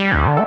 Meow.